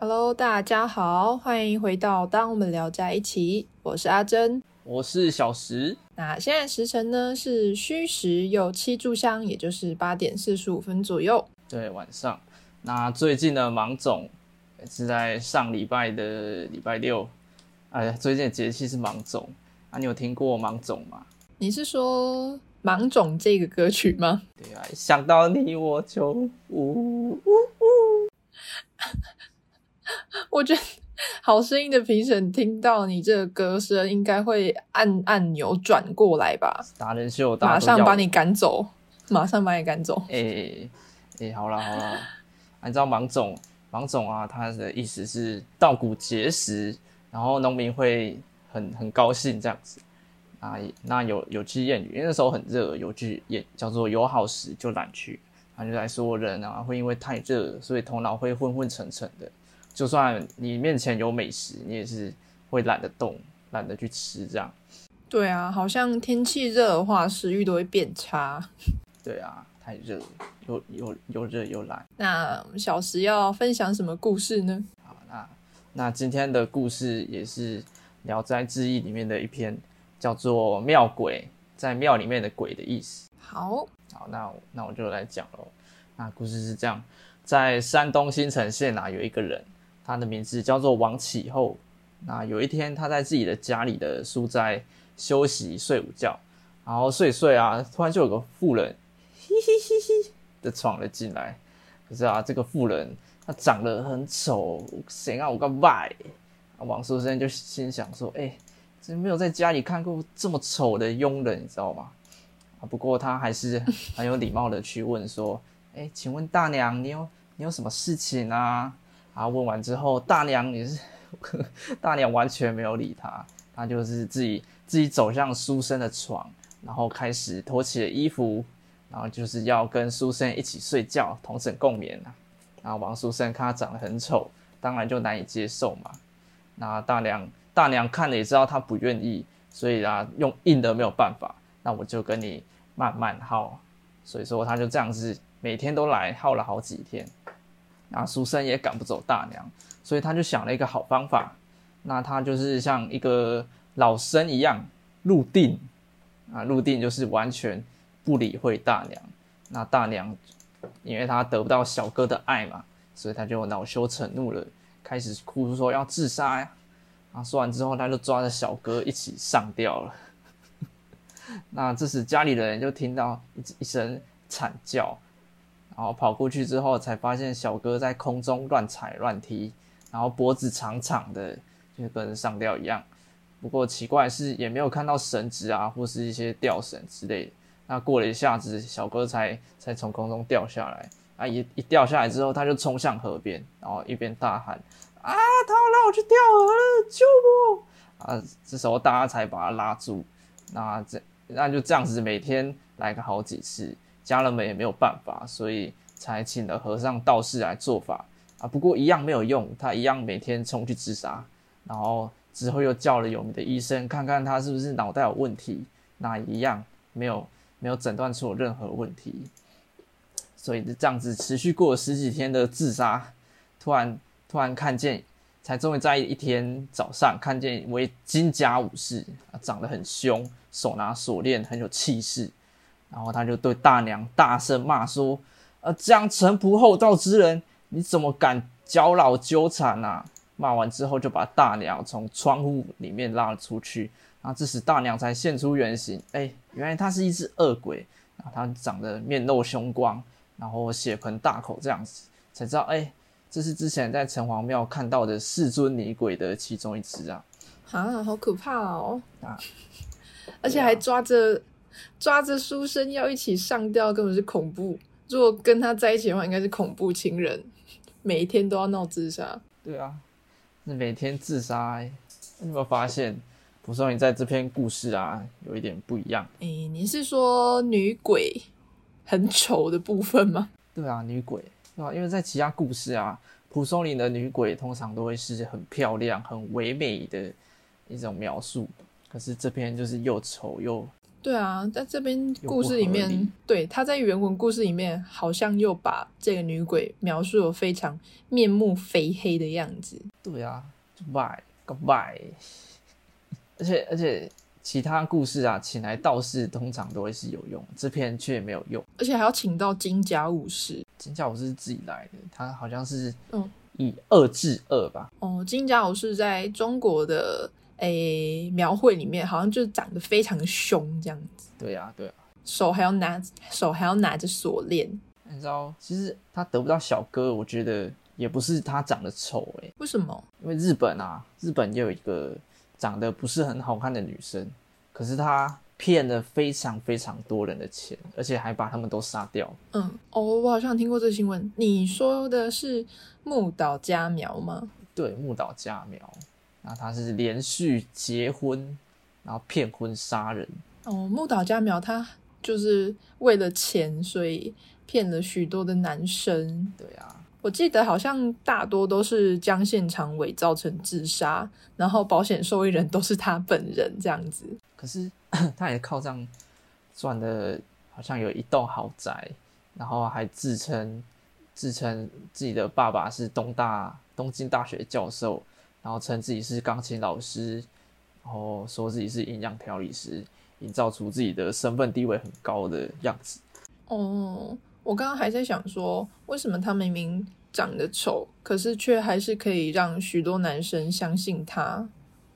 Hello，大家好，欢迎回到《当我们聊在一起》，我是阿珍，我是小石。那现在时辰呢是虚时有七炷香，也就是八点四十五分左右。对，晚上。那最近的芒种是在上礼拜的礼拜六。哎呀，最近的节气是芒种啊，你有听过芒种吗？你是说《芒种》这个歌曲吗？对啊，想到你我就呜呜呜。我觉得好声音的评审听到你这个歌声，应该会按按钮转过来吧？达人秀，马上把你赶走，马上把你赶走。哎哎，好啦好了，你知道芒种芒种啊，他的意思是稻谷结实，然后农民会很很高兴这样子啊。那有有句谚语，因为那时候很热，有句谚叫做“有好时就懒去”，他就来说人啊会因为太热，所以头脑会昏昏沉沉的。就算你面前有美食，你也是会懒得动，懒得去吃这样。对啊，好像天气热的话，食欲都会变差。对啊，太热，又又又热又懒。那小石要分享什么故事呢？好，那那今天的故事也是《聊斋志异》里面的一篇，叫做“庙鬼”，在庙里面的鬼的意思。好，好，那那我就来讲喽。那故事是这样，在山东新城县啊，有一个人。他的名字叫做王启后。那有一天，他在自己的家里的书斋休息睡午觉，然后睡睡啊，突然就有个妇人，嘻嘻嘻嘻的闯了进来。可是啊，这个妇人她长得很丑，谁让我个拜？王书生就心想说：“哎，真没有在家里看过这么丑的佣人，你知道吗？”啊，不过他还是很有礼貌的去问说：“哎，请问大娘，你有你有什么事情啊？”然后问完之后，大娘也是，大娘完全没有理他，他就是自己自己走向书生的床，然后开始脱起了衣服，然后就是要跟书生一起睡觉，同枕共眠啊。然后王书生看他长得很丑，当然就难以接受嘛。那大娘大娘看了也知道他不愿意，所以啊，用硬的没有办法，那我就跟你慢慢耗。所以说他就这样子每天都来耗了好几天。那书生也赶不走大娘，所以他就想了一个好方法。那他就是像一个老生一样入定啊，入定就是完全不理会大娘。那大娘因为他得不到小哥的爱嘛，所以他就恼羞成怒了，开始哭说要自杀呀。啊，说完之后，他就抓着小哥一起上吊了。那这时家里的人就听到一一声惨叫。然后跑过去之后，才发现小哥在空中乱踩乱踢，然后脖子长长的，就跟上吊一样。不过奇怪是，也没有看到绳子啊，或是一些吊绳之类的。那过了一下子，小哥才才从空中掉下来。啊，一一掉下来之后，他就冲向河边，然后一边大喊：“啊，他要让我去跳河了，救我！”啊，这时候大家才把他拉住。那这那就这样子，每天来个好几次。家人们也没有办法，所以才请了和尚道士来做法啊。不过一样没有用，他一样每天冲去自杀。然后之后又叫了有名的医生，看看他是不是脑袋有问题，那一样没有没有诊断出有任何问题。所以这样子持续过了十几天的自杀，突然突然看见，才终于在一天早上看见一位金甲武士啊，长得很凶，手拿锁链，很有气势。然后他就对大娘大声骂说：“呃，这样淳朴厚道之人，你怎么敢搅扰纠缠呐？”骂完之后，就把大娘从窗户里面拉了出去。然后这时大娘才现出原形，哎，原来她是一只恶鬼。然后她长得面露凶光，然后血盆大口这样子，才知道，哎，这是之前在城隍庙看到的四尊女鬼的其中一只啊！啊，好可怕哦！啊，而且还抓着。抓着书生要一起上吊，根本是恐怖。如果跟他在一起的话，应该是恐怖情人，每一天都要闹自杀。对啊，是每天自杀。你有没有发现，蒲松龄在这篇故事啊，有一点不一样？哎，你是说女鬼很丑的部分吗？对啊，女鬼，对吧？因为在其他故事啊，蒲松龄的女鬼通常都会是很漂亮、很唯美的一种描述，可是这篇就是又丑又。对啊，在这边故事里面，对他在原文故事里面好像又把这个女鬼描述的非常面目肥黑的样子。对啊，goodbye goodbye。而且而且其他故事啊，请来道士通常都会是有用，这篇却没有用。而且还要请到金甲武士金甲武士是自己来的，他好像是嗯以二制二吧？哦。金甲武士在中国的诶描绘里面，好像就长得非常凶，这样子，对啊，对啊。手还要拿手还要拿着锁链。你知道，其实他得不到小哥，我觉得也不是他长得丑诶、为什么？因为日本啊，日本也有一个长得不是很好看的女生，可是她骗了非常非常多人的钱，而且还把他们都杀掉。嗯，哦，我好像听过这个新闻。你说的是木岛佳苗吗？对，木岛佳苗，那他是连续结婚，然后骗婚杀人。哦，木岛佳苗他就是为了钱，所以骗了许多的男生。对啊，我记得好像大多都是将现场伪造成自杀，然后保险受益人都是他本人这样子。可是 他也靠这样赚的，好像有一栋豪宅，然后还自称自称自己的爸爸是东大东京大学教授，然后称自己是钢琴老师，然后说自己是营养调理师，营造出自己的身份地位很高的样子。哦，我刚刚还在想说，为什么他明明长得丑，可是却还是可以让许多男生相信他？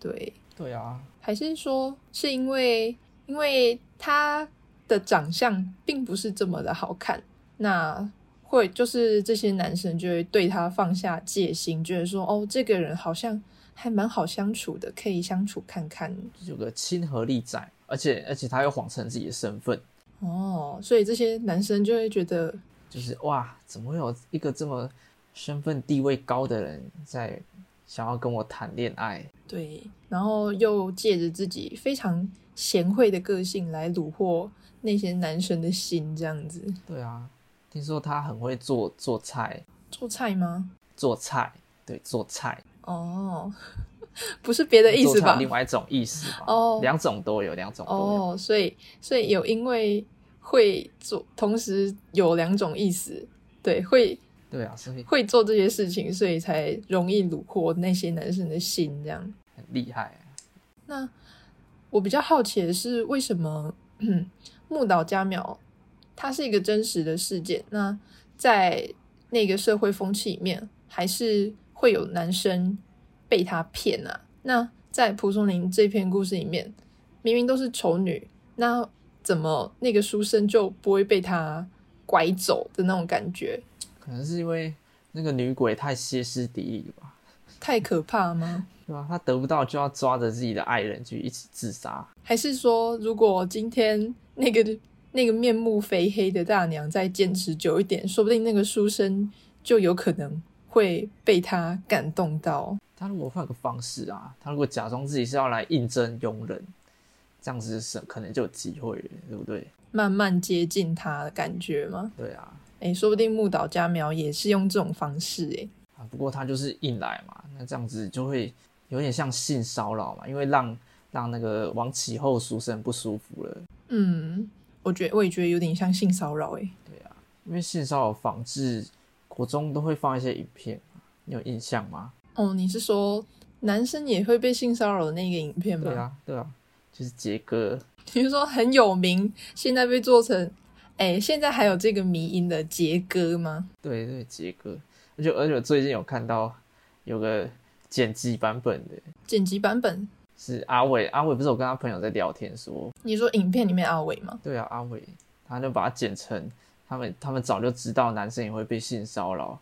对，对啊，还是说是因为因为他的长相并不是这么的好看，那会就是这些男生就会对他放下戒心，觉得说哦，这个人好像还蛮好相处的，可以相处看看。有个亲和力在，而且而且他又谎称自己的身份，哦，所以这些男生就会觉得就是哇，怎么会有一个这么身份地位高的人在想要跟我谈恋爱？对，然后又借着自己非常贤惠的个性来虏获那些男生的心，这样子。对啊，听说他很会做做菜，做菜吗？做菜，对，做菜哦，不是别的意思吧？另外一种意思吧？哦两种都有，两种都有。哦，所以所以有因为会做，同时有两种意思，对，会对啊，所以会做这些事情，所以才容易虏获那些男生的心，这样。很厉害。那我比较好奇的是，为什么嗯 木岛佳苗它是一个真实的事件？那在那个社会风气里面，还是会有男生被他骗啊？那在蒲松龄这篇故事里面，明明都是丑女，那怎么那个书生就不会被他拐走的那种感觉？可能是因为那个女鬼太歇斯底里吧，太可怕吗？对吧？她得不到就要抓着自己的爱人去一起自杀。还是说，如果今天那个那个面目肥黑的大娘再坚持久一点，说不定那个书生就有可能会被她感动到。他如果换个方式啊，他如果假装自己是要来应征佣人，这样子是可能就有机会了，对不对？慢慢接近他的感觉吗？对啊，诶，说不定木岛佳苗也是用这种方式诶。啊，不过他就是硬来嘛，那这样子就会有点像性骚扰嘛，因为让让那个王启后书生不舒服了。嗯，我觉得我也觉得有点像性骚扰诶。对啊，因为性骚扰防治，国中都会放一些影片，你有印象吗？哦，你是说男生也会被性骚扰的那个影片吗？对啊，对啊，就是杰哥，你是说很有名，现在被做成，哎，现在还有这个迷音的杰哥吗？对对，杰哥，而且而且我最近有看到有个剪辑版本的，剪辑版本，是阿伟，阿伟不是我跟他朋友在聊天说，你说影片里面阿伟吗？对啊，阿伟，他就把它剪成他们他们早就知道男生也会被性骚扰，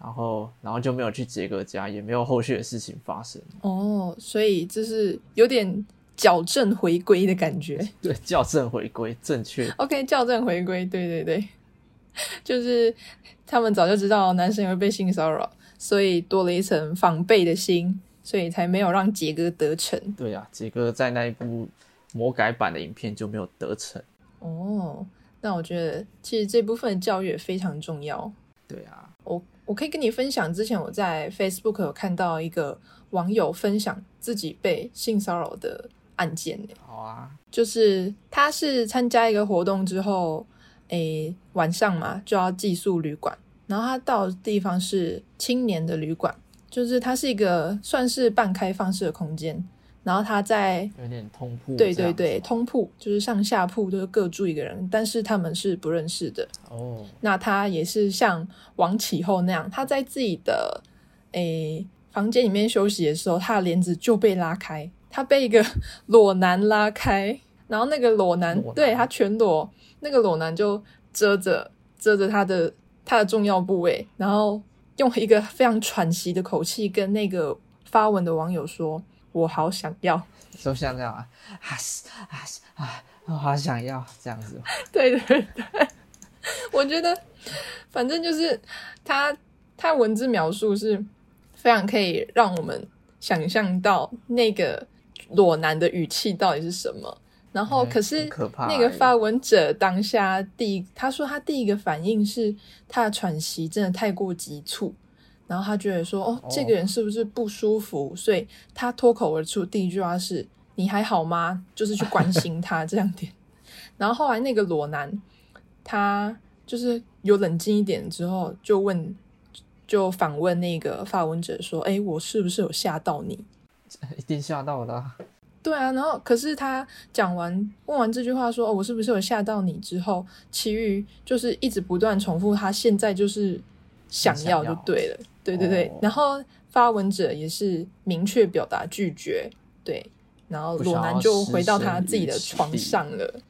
然后然后就没有去杰哥家，也没有后续的事情发生。哦，所以这是有点矫正回归的感觉。对，矫正回归正确。OK，矫正回归，对对对，就是他们早就知道男生也会被性骚扰，所以多了一层防备的心，所以才没有让杰哥得逞。对啊，杰哥在那一部魔改版的影片就没有得逞。哦，那我觉得其实这部分的教育也非常重要。对啊，我我可以跟你分享，之前我在 Facebook 有看到一个网友分享自己被性骚扰的案件。好啊，就是他是参加一个活动之后，诶，晚上嘛就要寄宿旅馆，然后他到的地方是青年的旅馆，就是它是一个算是半开放式的空间。然后它在有点通铺，对对对，通铺就是上下铺都是各住一个人，但是他们是不认识的。哦，那他也是像王启后那样，他在自己的诶房间里面休息的时候，他的帘子就被拉开，他被一个 裸男拉开，然后那个裸男对他全裸，那个裸男就遮着遮着他的他的重要部位，然后用一个非常喘息的口气跟那个发文的网友说。我好想要，就像这样啊啊啊啊！我好想要这样子。对对对，我觉得反正就是他他文字描述是非常可以让我们想象到那个裸男的语气到底是什么。然后可是那个发文者当下第他说他第一个反应是他的喘息真的太过急促。然后他觉得说：“哦，这个人是不是不舒服？”所以他脱口而出第一句话是：“你还好吗？”就是去关心他这样点。然后后来那个裸男，他就是有冷静一点之后，就问，就反问那个发文者说：“哎，我是不是有吓到你？” 一定吓到了。对啊，然后可是他讲完问完这句话说：“哦，我是不是有吓到你？”之后，其余就是一直不断重复他现在就是想要就对了。对对对，然后发文者也是明确表达拒绝，对，然后裸男就回到他自己的床上了，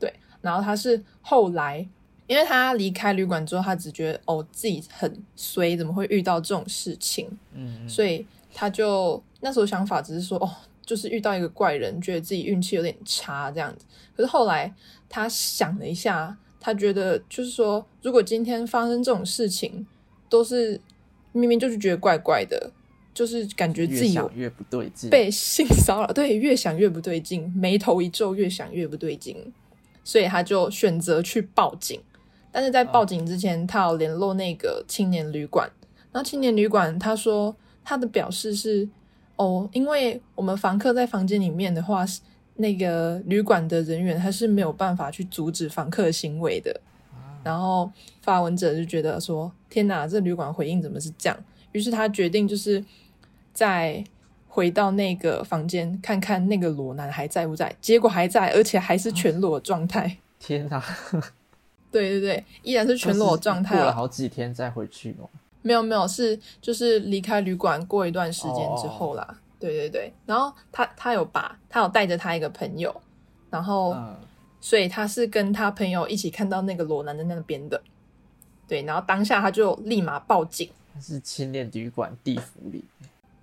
对，然后他是后来，因为他离开旅馆之后，他只觉得哦自己很衰，怎么会遇到这种事情？嗯，所以他就那时候想法只是说哦，就是遇到一个怪人，觉得自己运气有点差这样子。可是后来他想了一下，他觉得就是说，如果今天发生这种事情，都是。明明就是觉得怪怪的，就是感觉自己越越不对劲，被性骚扰。对，越想越不对劲，眉头一皱，越想越不对劲，所以他就选择去报警。但是在报警之前，他要联络那个青年旅馆。然后青年旅馆他说他的表示是：哦，因为我们房客在房间里面的话，那个旅馆的人员他是没有办法去阻止房客的行为的。然后发文者就觉得说：“天哪，这旅馆回应怎么是这样？”于是他决定就是再回到那个房间看看那个裸男还在不在。结果还在，而且还是全裸状态。天哪！对对对，依然是全裸状态。过了好几天再回去哦。没有没有，是就是离开旅馆过一段时间之后啦。对对对，然后他他有把他有带着他一个朋友，然后。所以他是跟他朋友一起看到那个裸男在那边的，对，然后当下他就立马报警。是青年旅馆地府里，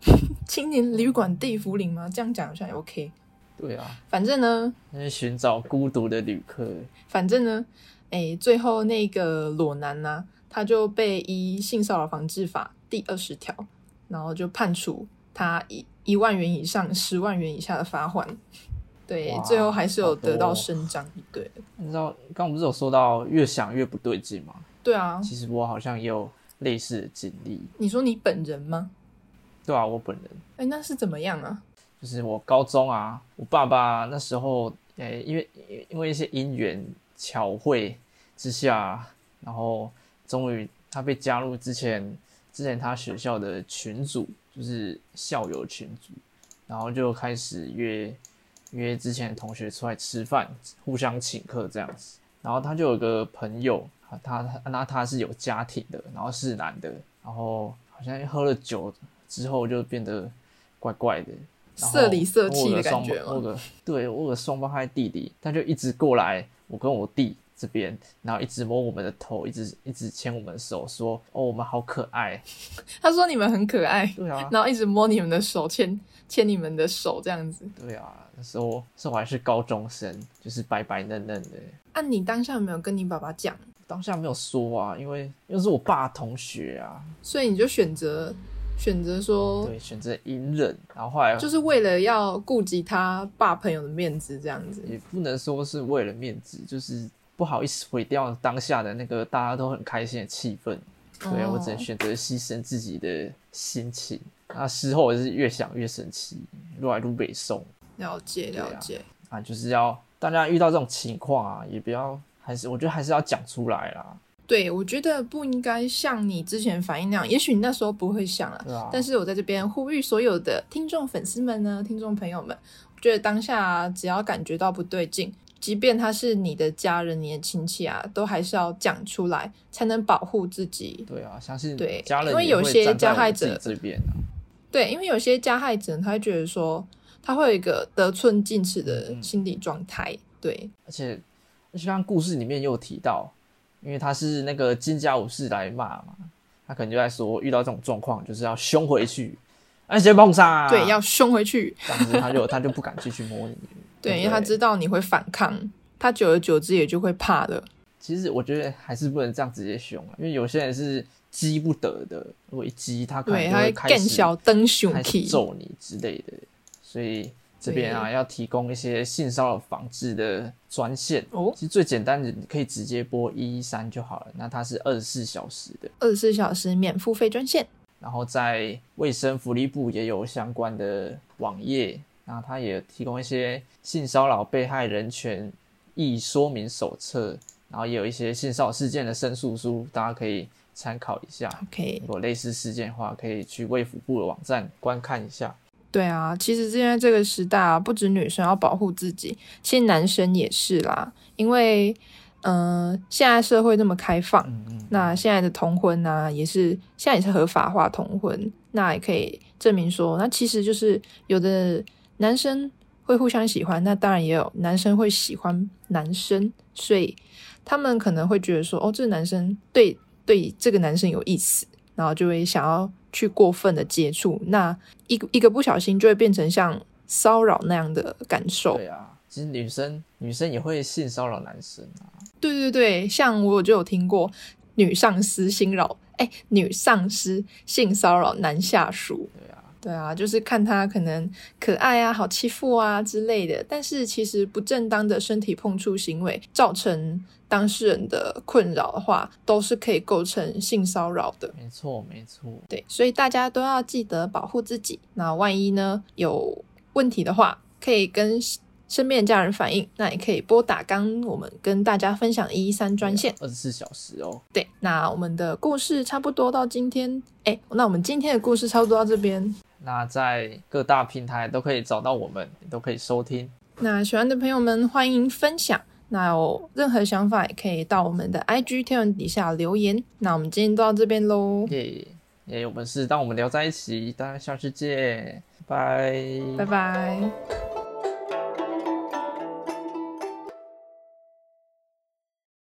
青年旅馆地府里吗？这样讲好像也 OK。对啊，反正呢，是寻找孤独的旅客。反正呢，哎，最后那个裸男呢，他就被依性骚扰防治法第二十条，然后就判处他一一万元以上十万元以下的罚款。对，最后还是有得到伸张。对，你知道刚刚不是有说到越想越不对劲吗？对啊，其实我好像也有类似的经历。你说你本人吗？对啊，我本人。哎，那是怎么样啊？就是我高中啊，我爸爸那时候，哎，因为因为一些因缘巧会之下，然后终于他被加入之前之前他学校的群组，就是校友群组，然后就开始约。约之前同学出来吃饭，互相请客这样子。然后他就有个朋友，他他那他是有家庭的，然后是男的，然后好像喝了酒之后就变得怪怪的，色里色气的感觉我个对，我个双胞胎弟弟，他就一直过来我跟我弟这边，然后一直摸我们的头，一直一直牵我们的手，说哦我们好可爱。他说你们很可爱，对啊，然后一直摸你们的手，牵牵你们的手这样子。对啊。那时候，是我还是高中生，就是白白嫩嫩的。啊，你当下有没有跟你爸爸讲？当下没有说啊，因为又是我爸同学啊，所以你就选择选择说，对，选择隐忍。然后后来就是为了要顾及他爸朋友的面子，这样子也不能说是为了面子，就是不好意思毁掉当下的那个大家都很开心的气氛。对啊，我只能选择牺牲自己的心情。那事后也是越想越生气，越来越北宋。了解了解啊，就是要大家遇到这种情况啊，也不要还是我觉得还是要讲出来啦。对，我觉得不应该像你之前反应那样，也许你那时候不会想啊。但是我在这边呼吁所有的听众粉丝们呢，听众朋友们，我觉得当下只要感觉到不对劲，即便他是你的家人、你的亲戚啊，都还是要讲出来，才能保护自己。对啊，相信对家人，因为有些加害者这边啊，对，因为有些加害者他会觉得说，他会有一个得寸进尺的心理状态。对，而且而且刚故事里面又提到。因为他是那个金家武士来骂嘛，他可能就在说，遇到这种状况就是要凶回去，而且碰上啊，对，要凶回去，这样子他就他就不敢继续摸你，对，因为他知道你会反抗，他久而久之也就会怕了。其实我觉得还是不能这样直接凶啊，因为有些人是激不得的，如果一激他可能会开始揍你之类的，所以。这边啊，要提供一些性骚扰防治的专线哦。其实最简单的，你可以直接拨一一三就好了。那它是二十四小时的，二十四小时免付费专线。然后在卫生福利部也有相关的网页，那他也提供一些性骚扰被害人权益说明手册，然后也有一些性骚扰事件的申诉书，大家可以参考一下。OK，如果类似事件的话，可以去卫福部的网站观看一下。对啊，其实现在这个时代啊，不止女生要保护自己，其实男生也是啦。因为，嗯，现在社会那么开放，那现在的同婚呢，也是现在也是合法化同婚，那也可以证明说，那其实就是有的男生会互相喜欢，那当然也有男生会喜欢男生，所以他们可能会觉得说，哦，这个男生对对这个男生有意思，然后就会想要。去过分的接触，那一一个不小心就会变成像骚扰那样的感受。对啊，其实女生女生也会性骚扰男生啊。对对对，像我就有听过女上司性扰，哎，女上司性骚扰男下属。对啊，对啊，就是看他可能可爱啊、好欺负啊之类的，但是其实不正当的身体碰触行为造成。当事人的困扰的话，都是可以构成性骚扰的。没错，没错。对，所以大家都要记得保护自己。那万一呢有问题的话，可以跟身边的家人反映。那也可以拨打刚我们跟大家分享一一三专线，二十四小时哦。对，那我们的故事差不多到今天，哎，那我们今天的故事差不多到这边。那在各大平台都可以找到我们，都可以收听。那喜欢的朋友们，欢迎分享。那有任何想法也可以到我们的 IG 天文底下留言。那我们今天就到这边喽。耶耶，我们是当我们聊在一起，大家下次见，拜拜拜。